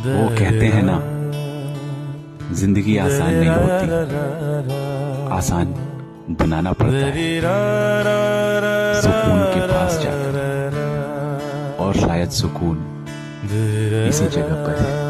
वो कहते हैं ना ज़िंदगी आसान नहीं होती। आसान बनाना पड़ता है। सुकून के पास जाकर। और शायद सुकून इसी जगह पर है।